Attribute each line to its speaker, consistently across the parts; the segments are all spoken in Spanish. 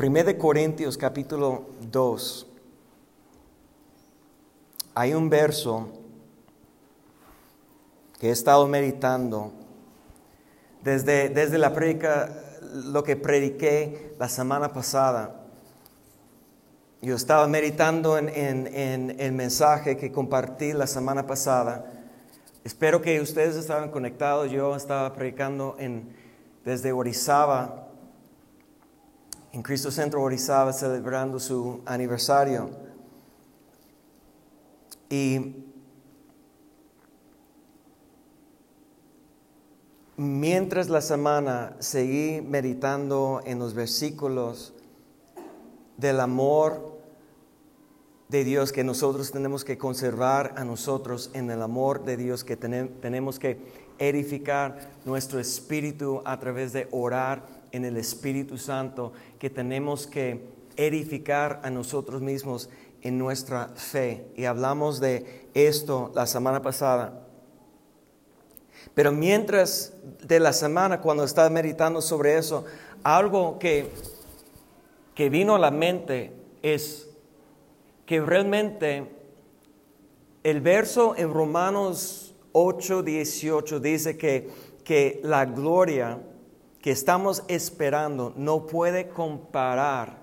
Speaker 1: 1 de Corintios capítulo 2. Hay un verso que he estado meditando desde, desde la predica, lo que prediqué la semana pasada. Yo estaba meditando en, en, el mensaje que compartí la semana pasada. Espero que ustedes estaban conectados. Yo estaba predicando en, desde Orizaba, en Cristo Centro Orizaba, celebrando su aniversario. Y mientras la semana seguí meditando en los versículos del amor de Dios que nosotros tenemos que conservar a nosotros, en el amor de Dios que tenemos que edificar nuestro espíritu a través de orar en el Espíritu Santo, que tenemos que edificar a nosotros mismos en nuestra fe. Y hablamos de esto la semana pasada. Pero mientras de la semana, cuando estaba meditando sobre eso, algo que, que vino a la mente es que realmente el verso en Romanos 8, 18 dice que, que la gloria que estamos esperando no puede comparar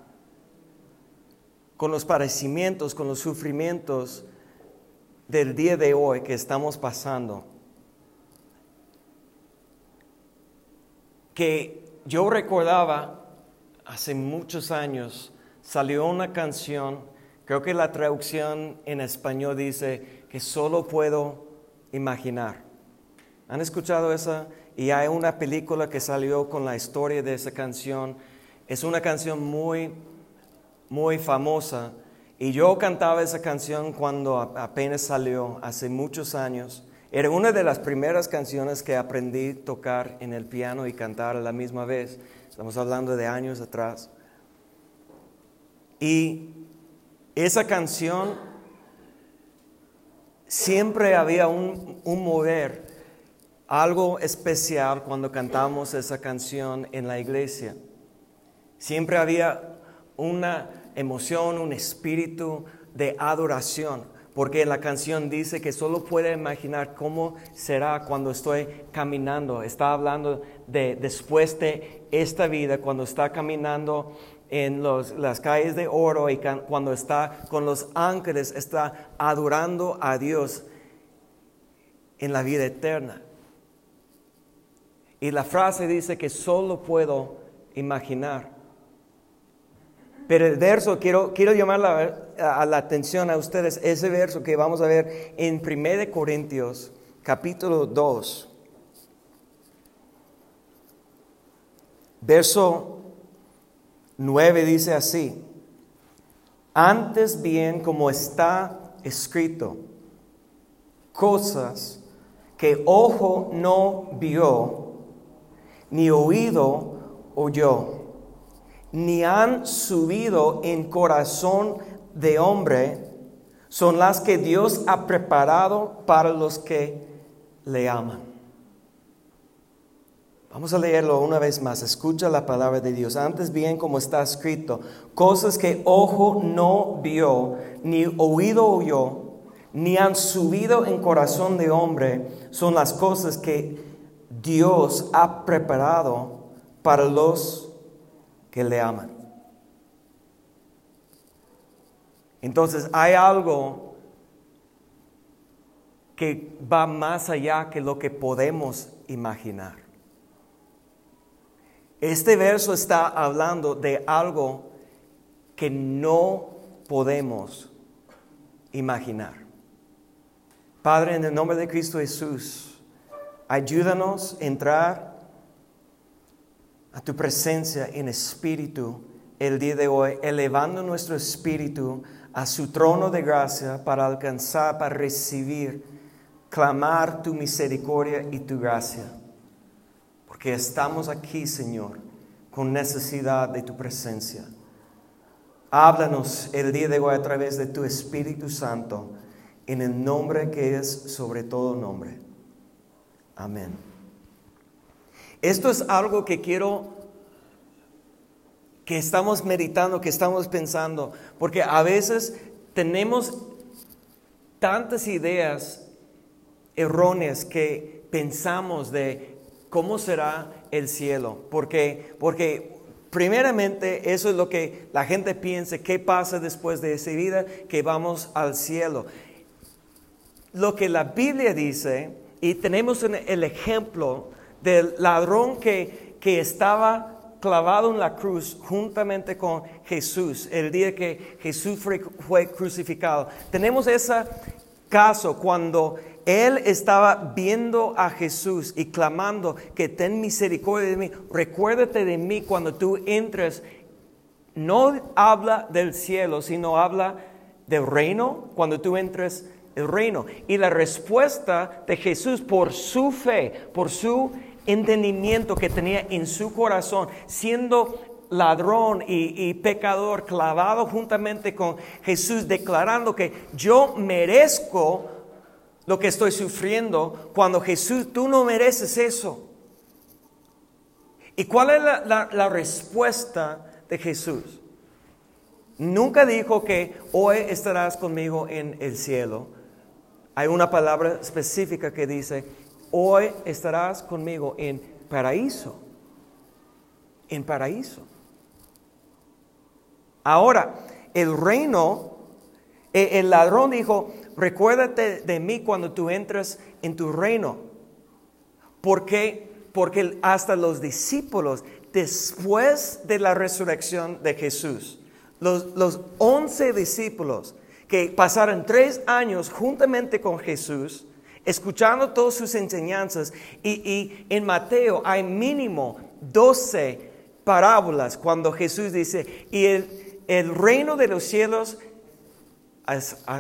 Speaker 1: con los padecimientos, con los sufrimientos del día de hoy que estamos pasando. Que yo recordaba hace muchos años, salió una canción, creo que la traducción en español dice que solo puedo imaginar. ¿Han escuchado esa? Y hay una película que salió con la historia de esa canción. Es una canción muy muy famosa. Y yo cantaba esa canción cuando apenas salió, hace muchos años. Era una de las primeras canciones que aprendí a tocar en el piano y cantar a la misma vez. Estamos hablando de años atrás. Y esa canción siempre había un, un mover, algo especial cuando cantamos esa canción en la iglesia. Siempre había una emoción, un espíritu de adoración, porque la canción dice que solo puede imaginar cómo será cuando estoy caminando. Está hablando de después de esta vida, cuando está caminando en las calles de oro y cuando está con los ángeles, está adorando a Dios en la vida eterna. Y la frase dice que solo puedo imaginar. Pero el verso, quiero, quiero llamar la, a la atención a ustedes, ese verso que vamos a ver en 1 Corintios, capítulo 2, verso 9 dice así, antes bien como está escrito, cosas que ojo no vio, ni oído oyó ni han subido en corazón de hombre, son las que Dios ha preparado para los que le aman. Vamos a leerlo una vez más. Escucha la palabra de Dios. Antes bien, como está escrito, cosas que ojo no vio, ni oído oyó, ni han subido en corazón de hombre, son las cosas que Dios ha preparado para los que le aman. Entonces hay algo que va más allá que lo que podemos imaginar. Este verso está hablando de algo que no podemos imaginar. Padre, en el nombre de Cristo Jesús, ayúdanos a entrar a tu presencia en espíritu el día de hoy, elevando nuestro espíritu a su trono de gracia para alcanzar, para recibir, clamar tu misericordia y tu gracia. Porque estamos aquí, Señor, con necesidad de tu presencia. Háblanos el día de hoy a través de tu Espíritu Santo, en el nombre que es sobre todo nombre. Amén. Esto es algo que quiero que estamos meditando, que estamos pensando, porque a veces tenemos tantas ideas erróneas que pensamos de cómo será el cielo, porque, porque primeramente eso es lo que la gente piensa, qué pasa después de esa vida, que vamos al cielo. Lo que la Biblia dice, y tenemos el ejemplo del ladrón que, que estaba clavado en la cruz juntamente con Jesús, el día que Jesús fue, crucificado. Tenemos ese caso cuando él estaba viendo a Jesús y clamando que ten misericordia de mí. Recuérdate de mí cuando tú entres. No habla del cielo, sino habla del reino cuando tú entres el reino. Y la respuesta de Jesús por su fe, por su entendimiento que tenía en su corazón, siendo ladrón y, pecador clavado juntamente con Jesús, declarando que yo merezco lo que estoy sufriendo, cuando Jesús, tú no mereces eso. ¿Y cuál es la, la respuesta de Jesús? Nunca dijo que hoy estarás conmigo en el cielo. Hay una palabra específica que dice, hoy estarás conmigo en paraíso. En paraíso. Ahora, el reino, e, el ladrón dijo, recuérdate de mí cuando tú entras en tu reino. Porque, porque hasta los discípulos, después de la resurrección de Jesús, los, los once discípulos que pasaron tres años juntamente con Jesús, escuchando todas sus enseñanzas. Y, en Mateo hay mínimo 12 parábolas cuando Jesús dice, y el, el reino de los cielos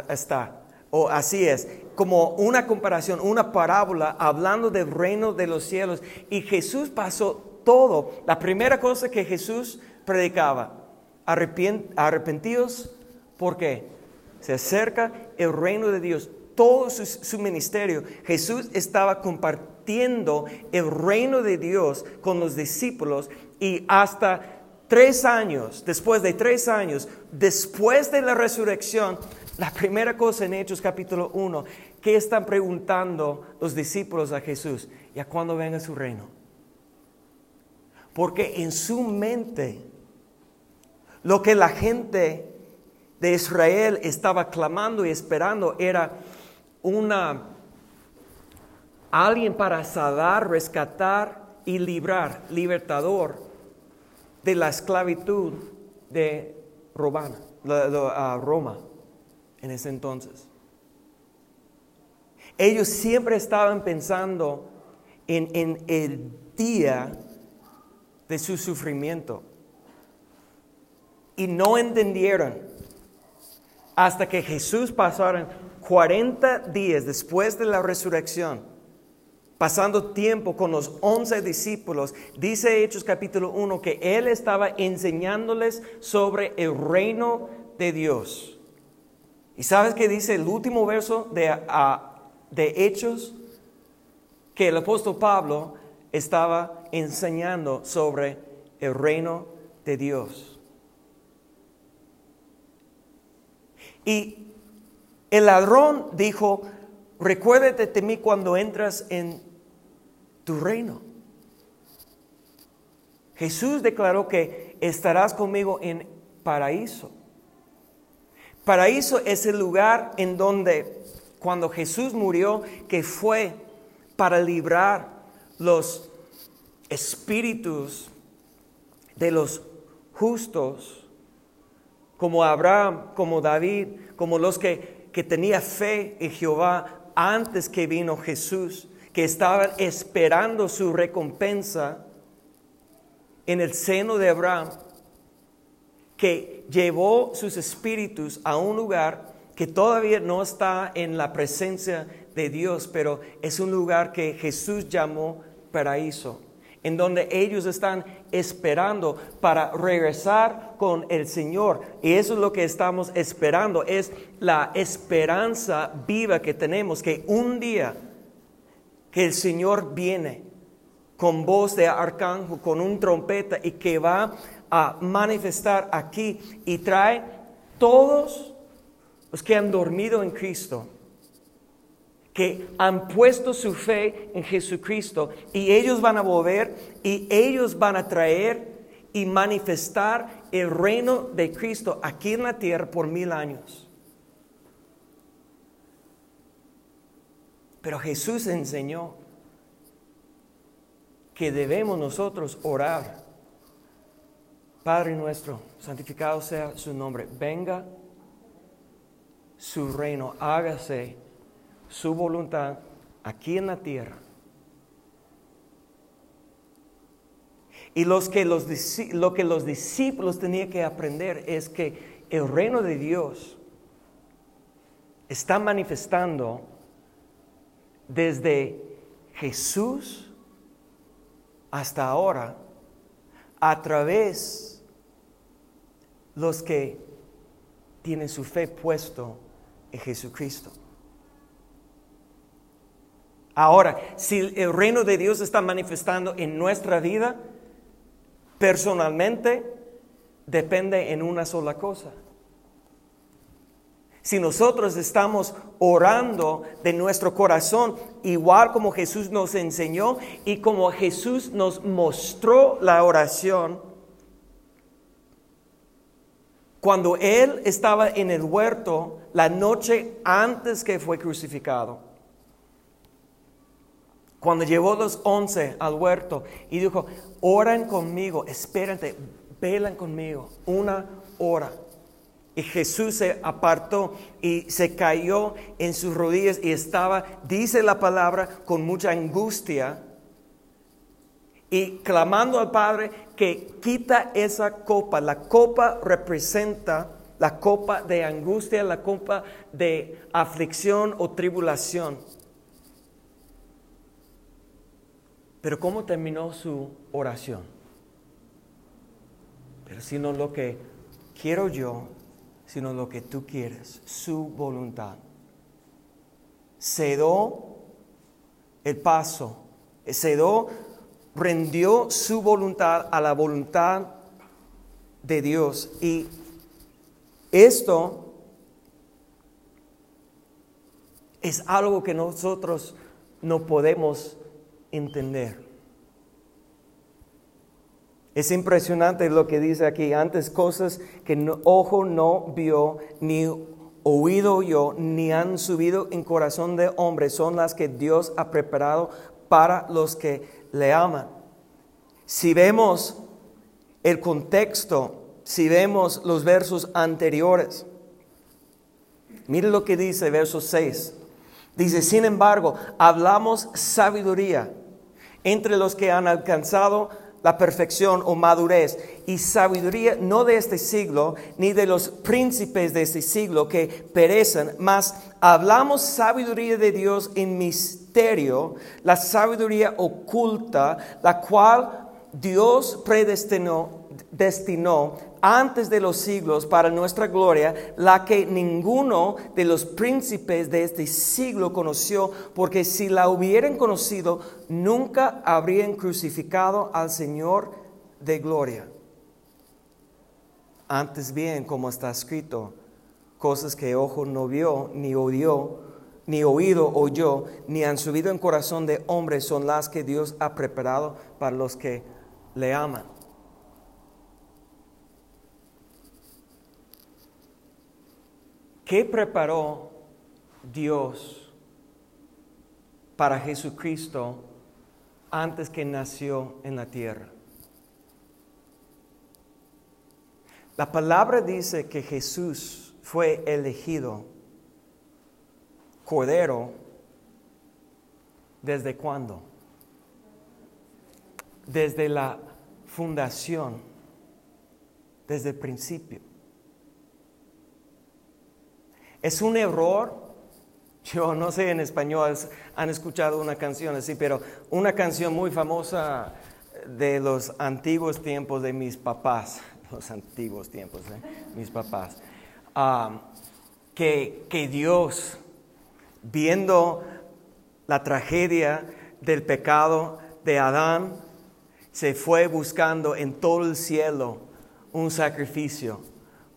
Speaker 1: está, o así es, como una comparación, una parábola hablando del reino de los cielos. Y Jesús pasó todo. La primera cosa que Jesús predicaba, arrepentidos, ¿por qué? Se acerca el reino de Dios todo su, ministerio, Jesús estaba compartiendo el reino de Dios con los discípulos y hasta tres años, después de tres años, después de la resurrección, la primera cosa en Hechos capítulo 1, ¿qué están preguntando los discípulos a Jesús? ¿Y a cuándo venga su reino? Porque en su mente, lo que la gente de Israel estaba clamando y esperando era una alguien para salvar, rescatar y librar, libertador de la esclavitud de Roma en ese entonces. Ellos siempre estaban pensando en, en el día de su sufrimiento y no entendieron hasta que Jesús pasara 40 días después de la resurrección, pasando tiempo con los 11 discípulos, dice Hechos capítulo 1 que Él estaba enseñándoles sobre el reino de Dios. ¿Y sabes qué dice el último verso de, de Hechos? Que el apóstol Pablo estaba enseñando sobre el reino de Dios. Y el ladrón dijo, recuérdate de mí cuando entras en tu reino. Jesús declaró que estarás conmigo en paraíso. Paraíso es el lugar en donde cuando Jesús murió, que fue para librar los espíritus de los justos, como Abraham, como David, como los que que fe en Jehová antes que vino Jesús, que estaban esperando su recompensa en el seno de Abraham, que llevó sus espíritus a un lugar que todavía no está en la presencia de Dios, pero es un lugar que Jesús llamó paraíso en donde ellos están esperando para regresar con el Señor. Y eso es lo que estamos esperando, es la esperanza viva que tenemos, que un día que el Señor viene con voz de arcángel, con un trompeta y que va a manifestar aquí y trae todos los que han dormido en Cristo, que han puesto su fe en Jesucristo y ellos van a volver y ellos van a traer y manifestar el reino de Cristo aquí en la tierra por mil años. Pero Jesús enseñó que debemos nosotros orar. Padre nuestro, santificado sea su nombre. Venga su reino, hágase su voluntad aquí en la tierra. Y los que los, lo que los discípulos tenían que aprender es que el reino de Dios está manifestando desde Jesús hasta ahora a través los que tienen su fe puesto en Jesucristo. Ahora, si el reino de Dios está manifestando en nuestra vida, personalmente, depende en una sola cosa. Si nosotros estamos orando de nuestro corazón, igual como Jesús nos enseñó y como Jesús nos mostró la oración, cuando Él estaba en el huerto la noche antes que fue crucificado, cuando llevó los once al huerto y dijo, oran conmigo, espérate, velan conmigo una hora. Y Jesús se apartó y se cayó en sus rodillas y estaba, dice la palabra, con mucha angustia y clamando al Padre que quita esa copa. La copa representa la copa de angustia, la copa de aflicción o tribulación. Pero ¿cómo terminó su oración? Pero sino lo que quiero yo, sino lo que tú quieres, su voluntad. Cedó el paso, cedó, rendió su voluntad a la voluntad de Dios. Y esto es algo que nosotros no podemos entender. Es impresionante lo que dice aquí, antes cosas que ojo no vio, ni oído yo, ni han subido en corazón de hombre, son las que Dios ha preparado para los que le aman. Si vemos el contexto, si vemos los versos anteriores, mire lo que dice verso 6. Dice, sin embargo, hablamos sabiduría entre los que han alcanzado la perfección o madurez y sabiduría no de este siglo, ni de los príncipes de este siglo que perecen, mas hablamos sabiduría de Dios en misterio, la sabiduría oculta, la cual Dios predestinó, destinó antes de los siglos para nuestra gloria, la que ninguno de los príncipes de este siglo conoció, porque si la hubieran conocido, nunca habrían crucificado al Señor de gloria. Antes bien, como está escrito, cosas que ojo no vio, ni odió, ni oído oyó, ni han subido en corazón de hombre, son las que Dios ha preparado para los que le aman. ¿Qué preparó Dios para Jesucristo antes que nació en la tierra? La palabra dice que Jesús fue elegido cordero desde cuándo? Desde la fundación, desde el principio. Es un error. Yo no sé en español, han escuchado una canción así, pero una canción muy famosa de los antiguos tiempos de mis papás, los antiguos tiempos de mis papás, que, que Dios, viendo la tragedia del pecado de Adán, se fue buscando en todo el cielo un sacrificio,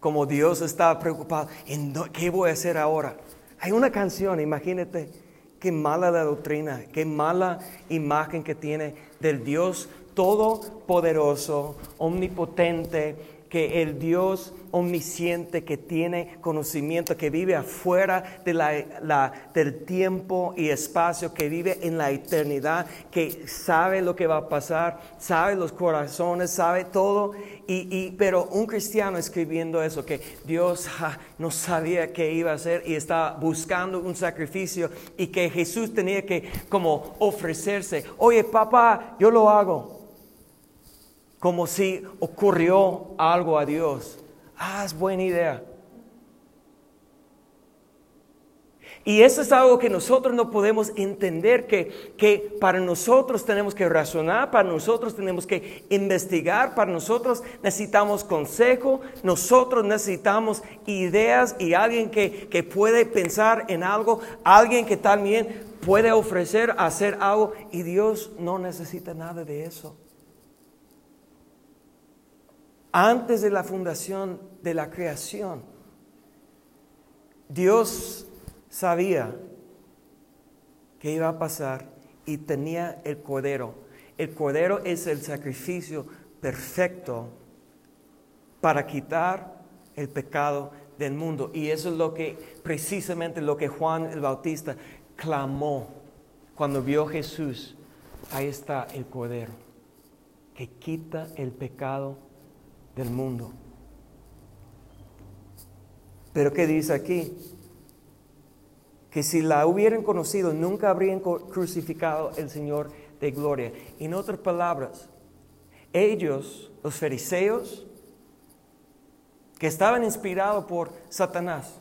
Speaker 1: como Dios estaba preocupado, ¿en qué voy a hacer ahora? Hay una canción, imagínate, qué mala la doctrina, qué mala imagen que tiene del Dios todopoderoso, omnipotente, que el Dios omnisciente que tiene conocimiento, que vive afuera de la, del tiempo y espacio, que vive en la eternidad, que sabe lo que va a pasar, sabe los corazones, sabe todo. Y, pero un cristiano escribiendo eso, que Dios no sabía qué iba a hacer y estaba buscando un sacrificio y que Jesús tenía que como ofrecerse, oye papá, yo lo hago como si ocurrió algo a Dios. Ah, es buena idea. Y eso es algo que nosotros no podemos entender, que, que, para nosotros tenemos que razonar, para nosotros tenemos que investigar, para nosotros necesitamos consejo, nosotros necesitamos ideas y alguien que, que puede pensar en algo, alguien que también puede ofrecer hacer algo y Dios no necesita nada de eso. Antes de la fundación de la creación, Dios sabía que iba a pasar y tenía el cordero. El cordero es el sacrificio perfecto para quitar el pecado del mundo. Y eso es lo que precisamente lo que Juan el Bautista clamó cuando vio a Jesús. Ahí está el cordero que quita el pecado del mundo. Pero ¿qué dice aquí? Que si la hubieran conocido, nunca habrían crucificado el Señor de gloria. En otras palabras, ellos, los fariseos, que estaban inspirados por Satanás,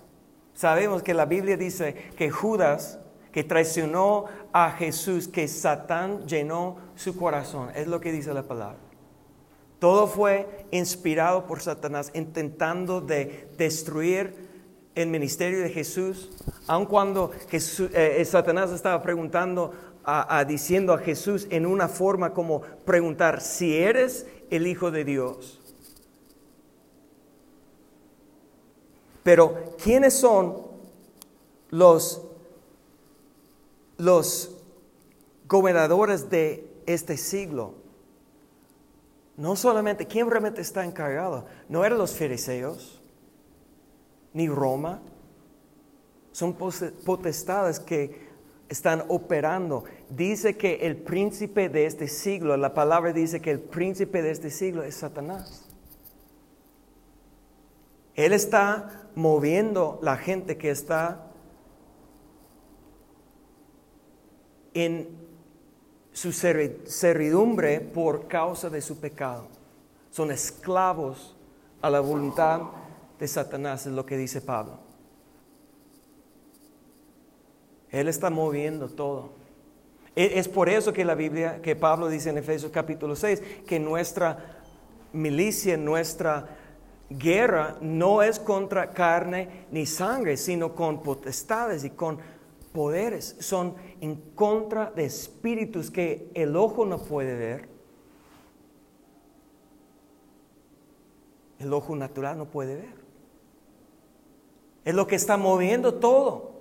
Speaker 1: sabemos que la Biblia dice que Judas, que traicionó a Jesús, que Satán llenó su corazón. Es lo que dice la palabra. Todo fue inspirado por Satanás intentando de destruir el ministerio de Jesús, aun cuando eh, Satanás estaba preguntando, a, diciendo a Jesús en una forma como preguntar si eres el Hijo de Dios. Pero ¿quiénes son los, los gobernadores de este siglo? No solamente, ¿quién realmente está encargado? No eran los fariseos, ni Roma. Son potestades que están operando. Dice que el príncipe de este siglo, la palabra dice que el príncipe de este siglo es Satanás. Él está moviendo la gente que está en su servidumbre por causa de su pecado. Son esclavos a la voluntad de Satanás, es lo que dice Pablo. Él está moviendo todo. E, es por eso que la Biblia, que Pablo dice en Efesios capítulo 6, que nuestra milicia, nuestra guerra no es contra carne ni sangre, sino con potestades y con poderes, son en contra de espíritus que el ojo no puede ver. El ojo natural no puede ver. Es lo que está moviendo todo.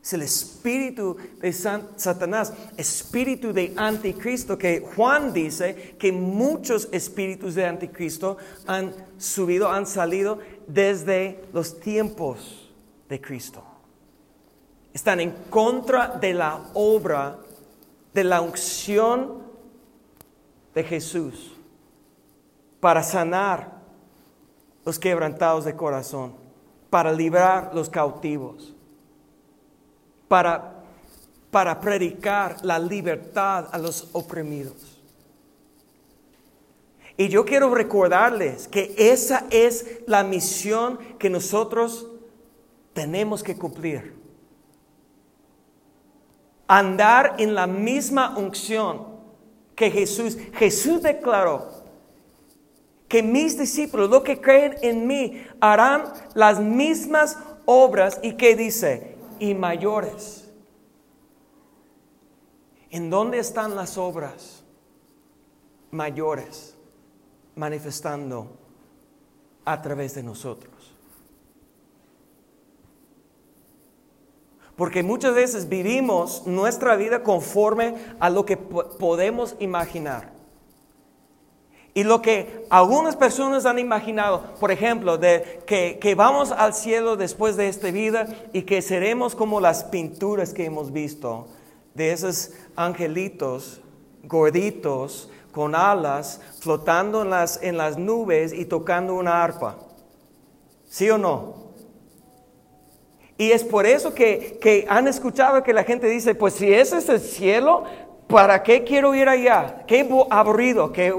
Speaker 1: Es el espíritu de Satanás, espíritu de anticristo, que Juan dice que muchos espíritus de anticristo han subido, han salido desde los tiempos de Cristo están en contra de la obra, de la unción de Jesús para sanar los quebrantados de corazón, para librar los cautivos, para, para predicar la libertad a los oprimidos. Y yo quiero recordarles que esa es la misión que nosotros tenemos que cumplir andar en la misma unción que Jesús. Jesús declaró que mis discípulos, los que creen en mí, harán las mismas obras y que dice, y mayores. ¿En dónde están las obras mayores? manifestando a través de nosotros. Porque muchas veces vivimos nuestra vida conforme a lo que podemos imaginar. Y lo que algunas personas han imaginado, por ejemplo, de que, que, vamos al cielo después de esta vida y que seremos como las pinturas que hemos visto de esos angelitos gorditos con alas flotando las, en las nubes y tocando una arpa. ¿Sí o no? Y es por eso que, que, han escuchado que la gente dice, pues si ese es el cielo, ¿para qué quiero ir allá? Qué aburrido que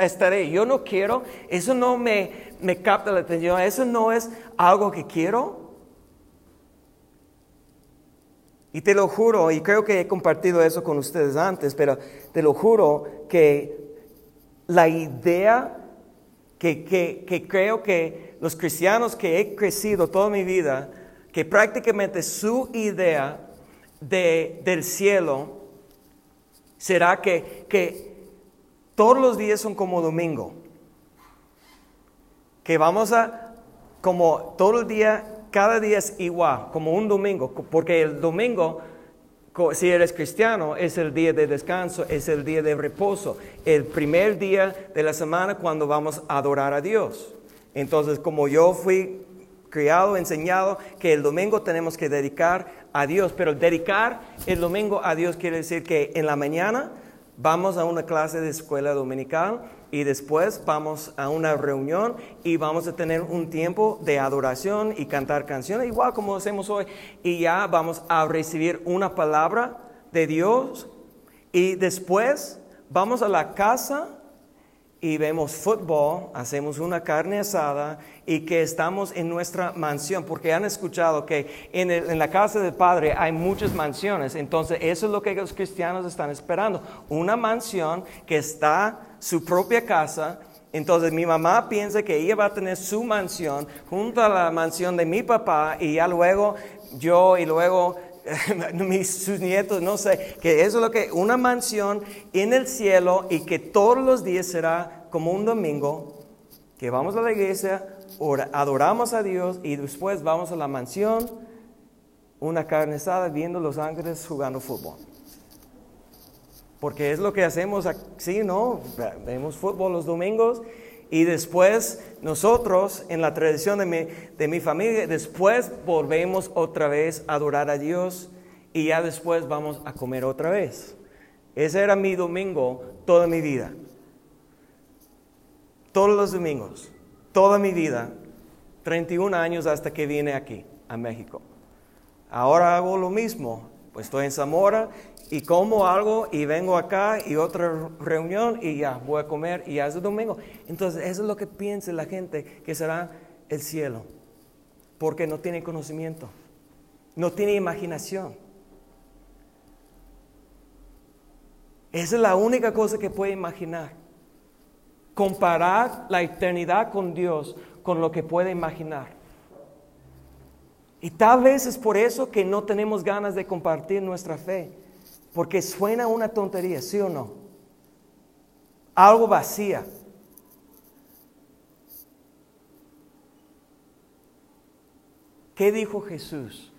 Speaker 1: estaré. Yo no quiero, eso no me, me capta la atención, eso no es algo que quiero. Y te lo juro, y creo que he compartido eso con ustedes antes, pero te lo juro que la idea que, creo que los cristianos que he crecido toda mi vida, que prácticamente su idea de, del cielo será que, que todos los días son como domingo, que vamos a, como todo el día cada día es igual, como un domingo, porque el domingo, si eres cristiano, es el día de descanso, es el día de reposo, el primer día de la semana cuando vamos a adorar a Dios. Entonces, como yo fui criado, enseñado que el domingo tenemos que dedicar a Dios, pero dedicar el domingo a Dios quiere decir que en la mañana vamos a una clase de escuela dominical y después vamos a una reunión y vamos a tener un tiempo de adoración y cantar canciones, igual como hacemos hoy, y ya vamos a recibir una palabra de Dios y después vamos a la casa y vemos fútbol, hacemos una carne asada y que estamos en nuestra mansión, porque han escuchado que en, en, la casa del Padre hay muchas mansiones, entonces eso es lo que los cristianos están esperando, una mansión que está su propia casa. Entonces mi mamá piensa que ella va a tener su mansión junto a la mansión de mi papá y ya luego yo y luego mis, sus nietos, no sé, que eso es lo que, una mansión en el cielo y que todos los días será como un domingo, que vamos a la iglesia, adoramos a Dios y después vamos a la mansión, una carne asada viendo los ángeles jugando fútbol. Porque es lo que hacemos así, ¿no? Vemos fútbol los domingos y después nosotros, en la tradición de mi, de mi familia, después volvemos otra vez a adorar a Dios y ya después vamos a comer otra vez. Ese era mi domingo toda mi vida. Todos los domingos, toda mi vida, 31 años hasta que vine aquí, a México. Ahora hago lo mismo, pues estoy en Zamora y como algo y vengo acá y otra reunión y ya voy a comer y ya es el domingo. Entonces eso es lo que piensa la gente que será el cielo, porque no tiene conocimiento, no tiene imaginación. Esa es la única cosa que puede imaginar. Comparar la eternidad con Dios con lo que puede imaginar. Y tal vez es por eso que no tenemos ganas de compartir nuestra fe porque suena una tontería, ¿sí o no? Algo vacía. ¿Qué dijo Jesús?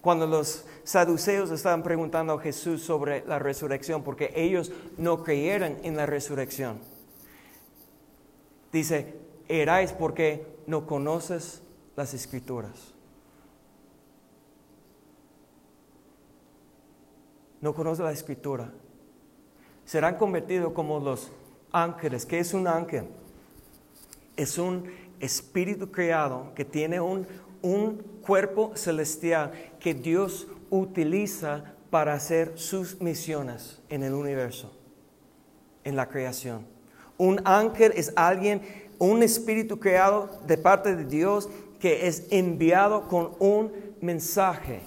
Speaker 1: Cuando los saduceos estaban preguntando a Jesús sobre la resurrección, porque ellos no creyeron en la resurrección. Dice, eráis porque no conoces las escrituras. No conoce la escritura, serán convertidos como los ángeles. ¿Qué es un ángel? Es un espíritu creado que tiene un, un cuerpo celestial que Dios utiliza para hacer sus misiones en el universo, en la creación. Un ángel es alguien, un espíritu creado de parte de Dios que es enviado con un mensaje,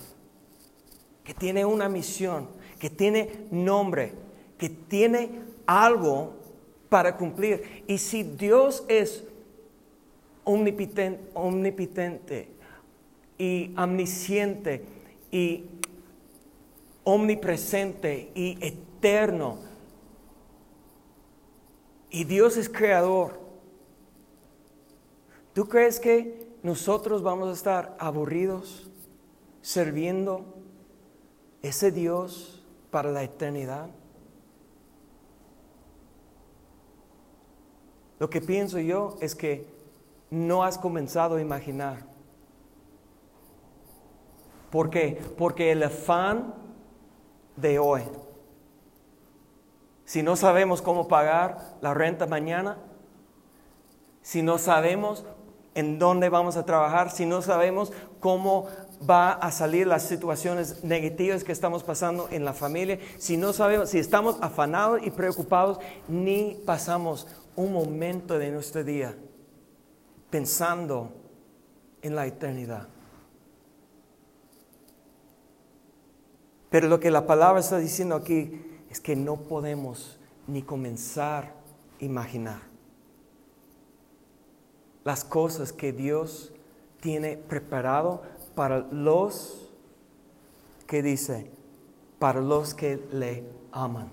Speaker 1: que tiene una misión que tiene nombre, que tiene algo para cumplir. Y si Dios es omnipotente, omnipotente y omnisciente y omnipresente y eterno, Y Dios es creador. ¿Tú crees que nosotros vamos a estar aburridos sirviendo ese Dios para la eternidad? Lo que pienso yo es que no has comenzado a imaginar. ¿Por qué? Porque el afán de hoy, si no sabemos cómo pagar la renta mañana, si no sabemos en dónde vamos a trabajar, si no sabemos cómo va a salir las situaciones negativas que estamos pasando en la familia, si no sabemos, si estamos afanados y preocupados, ni pasamos un momento de nuestro día pensando en la eternidad. Pero lo que la palabra está diciendo aquí es que no podemos ni comenzar a imaginar las cosas que Dios tiene preparado para los que dice, para los que le aman.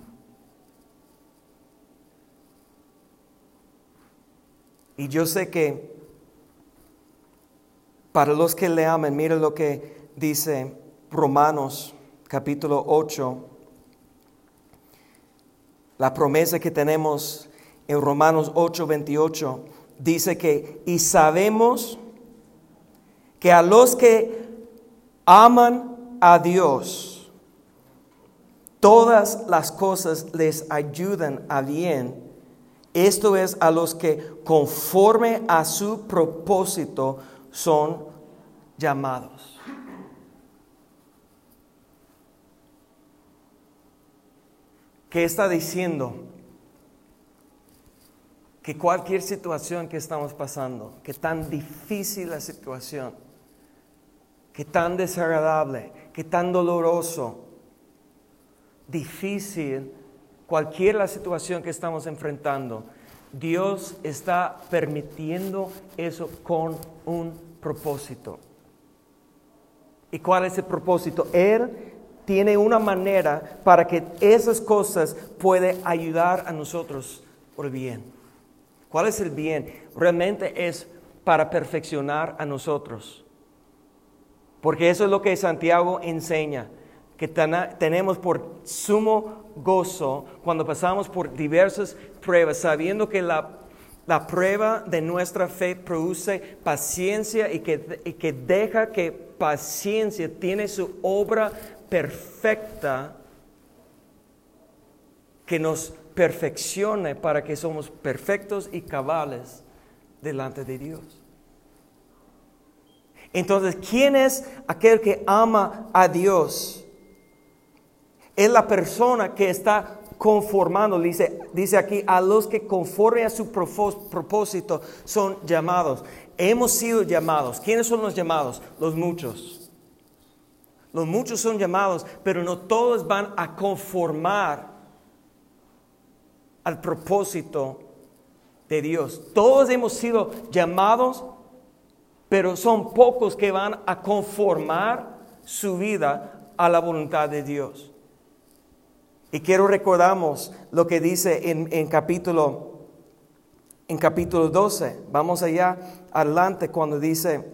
Speaker 1: Y yo sé que para los que le aman, mire lo que dice Romanos capítulo 8, la promesa que tenemos en Romanos 8, 28, dice que, y sabemos que a los que aman a Dios, todas las cosas les ayudan a bien esto es a los que conforme a su propósito son llamados. ¿Qué está diciendo? Que cualquier situación que estamos pasando, que tan difícil la situación, que tan desagradable, que tan doloroso, difícil, cualquier la situación que estamos enfrentando, Dios está permitiendo eso con un propósito. ¿Y cuál es el propósito? Él tiene una manera para que esas cosas puedan ayudar a nosotros por el bien. ¿Cuál es el bien? Realmente es para perfeccionar a nosotros. Porque eso es lo que Santiago enseña que tenemos por sumo gozo cuando pasamos por diversas pruebas, sabiendo que la, prueba de nuestra fe produce paciencia y que, y que deja que paciencia tiene su obra perfecta que nos perfeccione para que somos perfectos y cabales delante de Dios. Entonces, ¿quién es aquel que ama a Dios? Es la persona que está conformando, dice, dice aquí, a los que conforme a su propósito son llamados. Hemos sido llamados. ¿Quiénes son los llamados? Los muchos. Los muchos son llamados, pero no todos van a conformar al propósito de Dios. Todos hemos sido llamados, pero son pocos que van a conformar su vida a la voluntad de Dios. Y quiero recordamos lo que dice en, capítulo, en capítulo 12. Vamos allá adelante cuando dice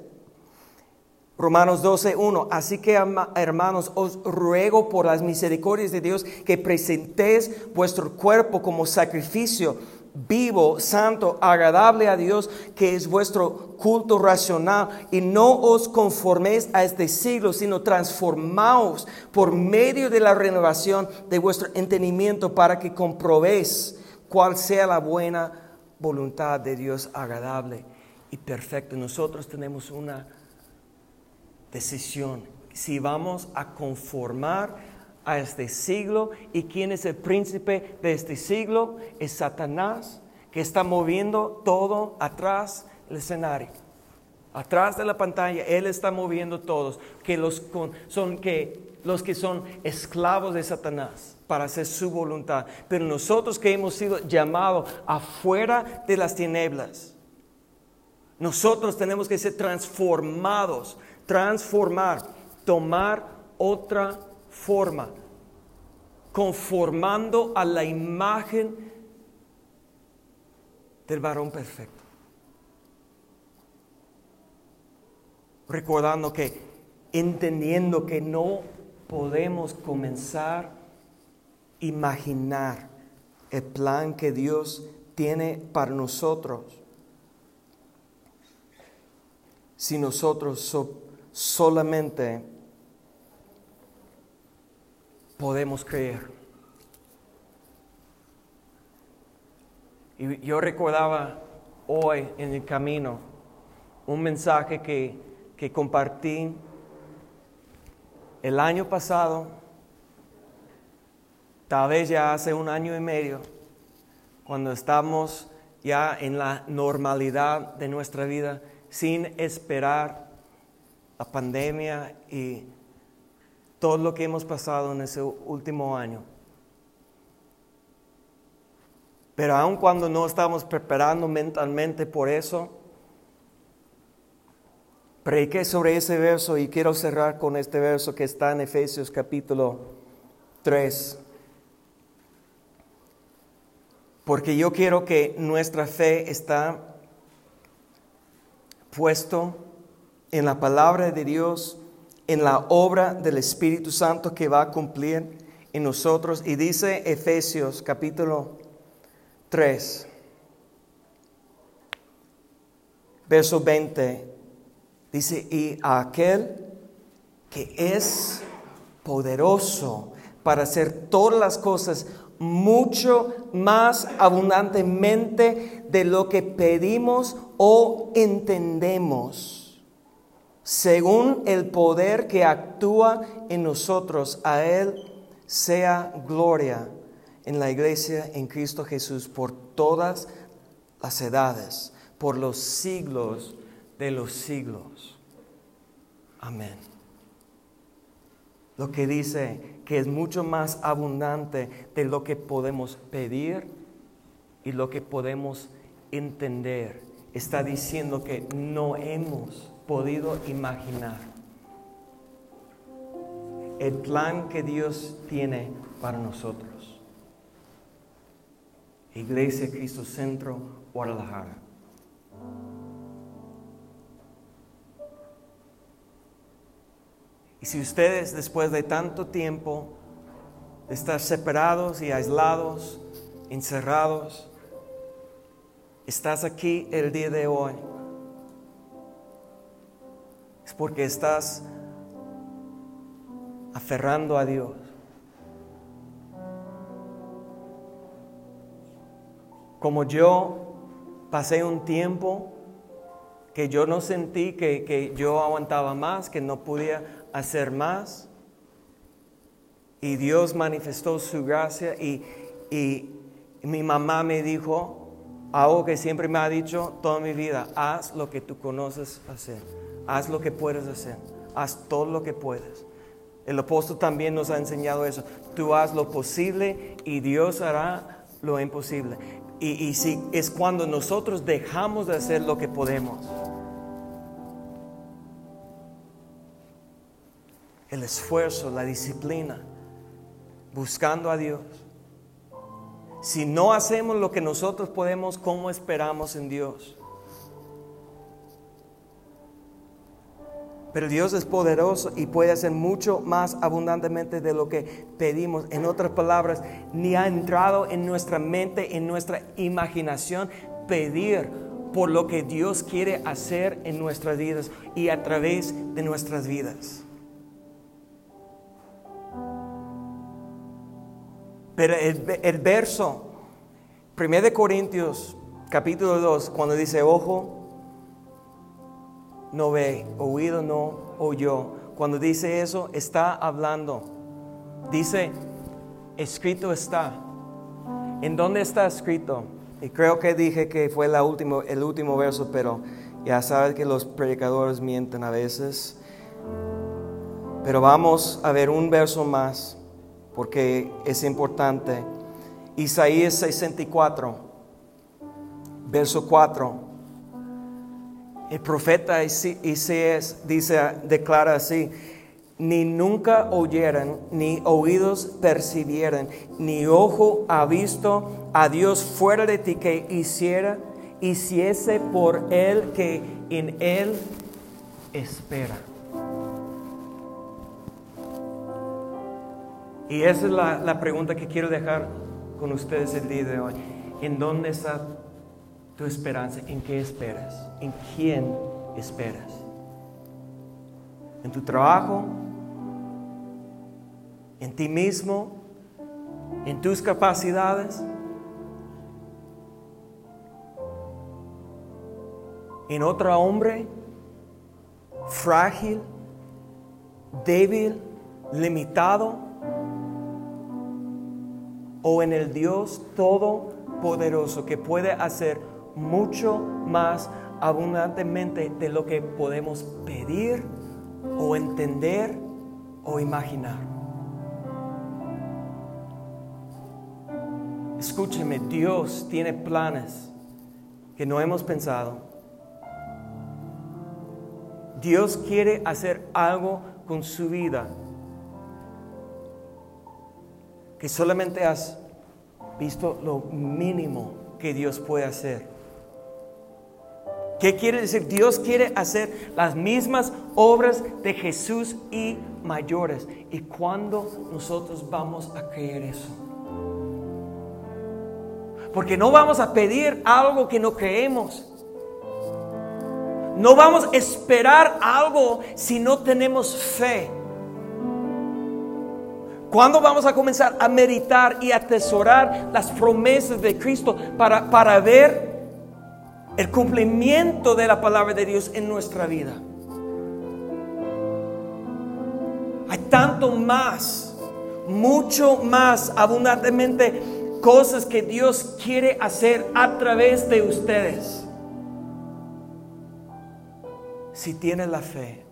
Speaker 1: Romanos 12, 1. Así que hermanos, os ruego por las misericordias de Dios que presentéis vuestro cuerpo como sacrificio vivo, santo, agradable a Dios, que es vuestro culto racional. Y no os conforméis a este siglo, sino transformaos por medio de la renovación de vuestro entendimiento para que comprobéis cuál sea la buena voluntad de Dios agradable y perfecta. Nosotros tenemos una decisión. Si vamos a conformar a este siglo. ¿Y quién es el príncipe de este siglo? Es Satanás, que está moviendo todo atrás del escenario. Atrás de la pantalla, Él está moviendo todos, que los, son, que, los que son esclavos de Satanás para hacer su voluntad. Pero nosotros que hemos sido llamados afuera de las tinieblas, nosotros tenemos que ser transformados, transformar, tomar otra forma, conformando a la imagen del varón perfecto. Recordando que, entendiendo que no podemos comenzar a imaginar el plan que Dios tiene para nosotros si nosotros solamente podemos creer. Y yo recordaba hoy en el camino un mensaje que, que compartí el año pasado, tal vez ya hace un año y medio, cuando estamos ya en la normalidad de nuestra vida, sin esperar la pandemia y todo lo que hemos pasado en ese último año. Pero aun cuando no estamos preparando mentalmente por eso, prediqué sobre ese verso y quiero cerrar con este verso que está en Efesios capítulo 3. Porque yo quiero que nuestra fe está puesto en la palabra de Dios, en la obra del Espíritu Santo que va a cumplir en nosotros. Y dice Efesios capítulo 3, verso 20, dice, y aquel que es poderoso para hacer todas las cosas mucho más abundantemente de lo que pedimos o entendemos, según el poder que actúa en nosotros, a Él sea gloria en la iglesia en Cristo Jesús por todas las edades, por los siglos de los siglos. Amén. Lo que dice que es mucho más abundante de lo que podemos pedir y lo que podemos entender. Está diciendo que no hemos podido imaginar el plan que Dios tiene para nosotros. Iglesia Cristo Centro, Guadalajara. Y si ustedes después de tanto tiempo de estar separados y aislados, encerrados, estás aquí el día de hoy, es porque estás aferrando a Dios. Como yo pasé un tiempo que yo no sentí que, yo aguantaba más, que no podía hacer más. Y Dios manifestó su gracia y, y mi mamá me dijo algo que siempre me ha dicho toda mi vida, haz lo que tú conoces hacer, haz lo que puedes hacer, haz todo lo que puedes. El apóstol también nos ha enseñado eso, tú haz lo posible y Dios hará lo imposible. Y, si es cuando nosotros dejamos de hacer lo que podemos. El esfuerzo, la disciplina, buscando a Dios. Si no hacemos lo que nosotros podemos, ¿cómo esperamos en Dios? Pero Dios es poderoso y puede hacer mucho más abundantemente de lo que pedimos. En otras palabras, ni ha entrado en nuestra mente, en nuestra imaginación, pedir por lo que Dios quiere hacer en nuestras vidas y a través de nuestras vidas. Pero el, verso, 1 Corintios capítulo 2, cuando dice, ojo, no ve, oído no oyó. Cuando dice eso, está hablando. Dice, escrito está. ¿En dónde está escrito? Y creo que dije que fue la el último verso, pero ya sabes que los predicadores mienten a veces. Pero vamos a ver un verso más, porque es importante. Isaías 64, verso 4. El profeta Isaías dice, declara así, ni nunca oyeran, ni oídos percibieran, ni ojo ha visto a Dios fuera de ti que hiciera hiciese por el que en él espera. Y esa es la, la pregunta que quiero dejar con ustedes el día de hoy. ¿En dónde está tu esperanza? ¿En qué esperas? ¿En quién esperas? ¿En tu trabajo? ¿En ti mismo? ¿En tus capacidades? ¿En otro hombre? ¿Frágil? ¿Débil? ¿Limitado? o en el Dios Todopoderoso que puede hacer mucho más abundantemente de lo que podemos pedir o entender o imaginar. Escúcheme, Dios tiene planes que no hemos pensado. Dios quiere hacer algo con su vida que solamente has visto lo mínimo que Dios puede hacer. ¿Qué quiere decir? Dios quiere hacer las mismas obras de Jesús y mayores. ¿Y cuándo nosotros vamos a creer eso? Porque no vamos a pedir algo que no creemos. No vamos a esperar algo si no tenemos fe. ¿Cuándo vamos a comenzar a meditar y atesorar las promesas de Cristo para, para ver el cumplimiento de la palabra de Dios en nuestra vida? Hay tanto más, mucho más abundantemente cosas que Dios quiere hacer a través de ustedes. Si tienen la fe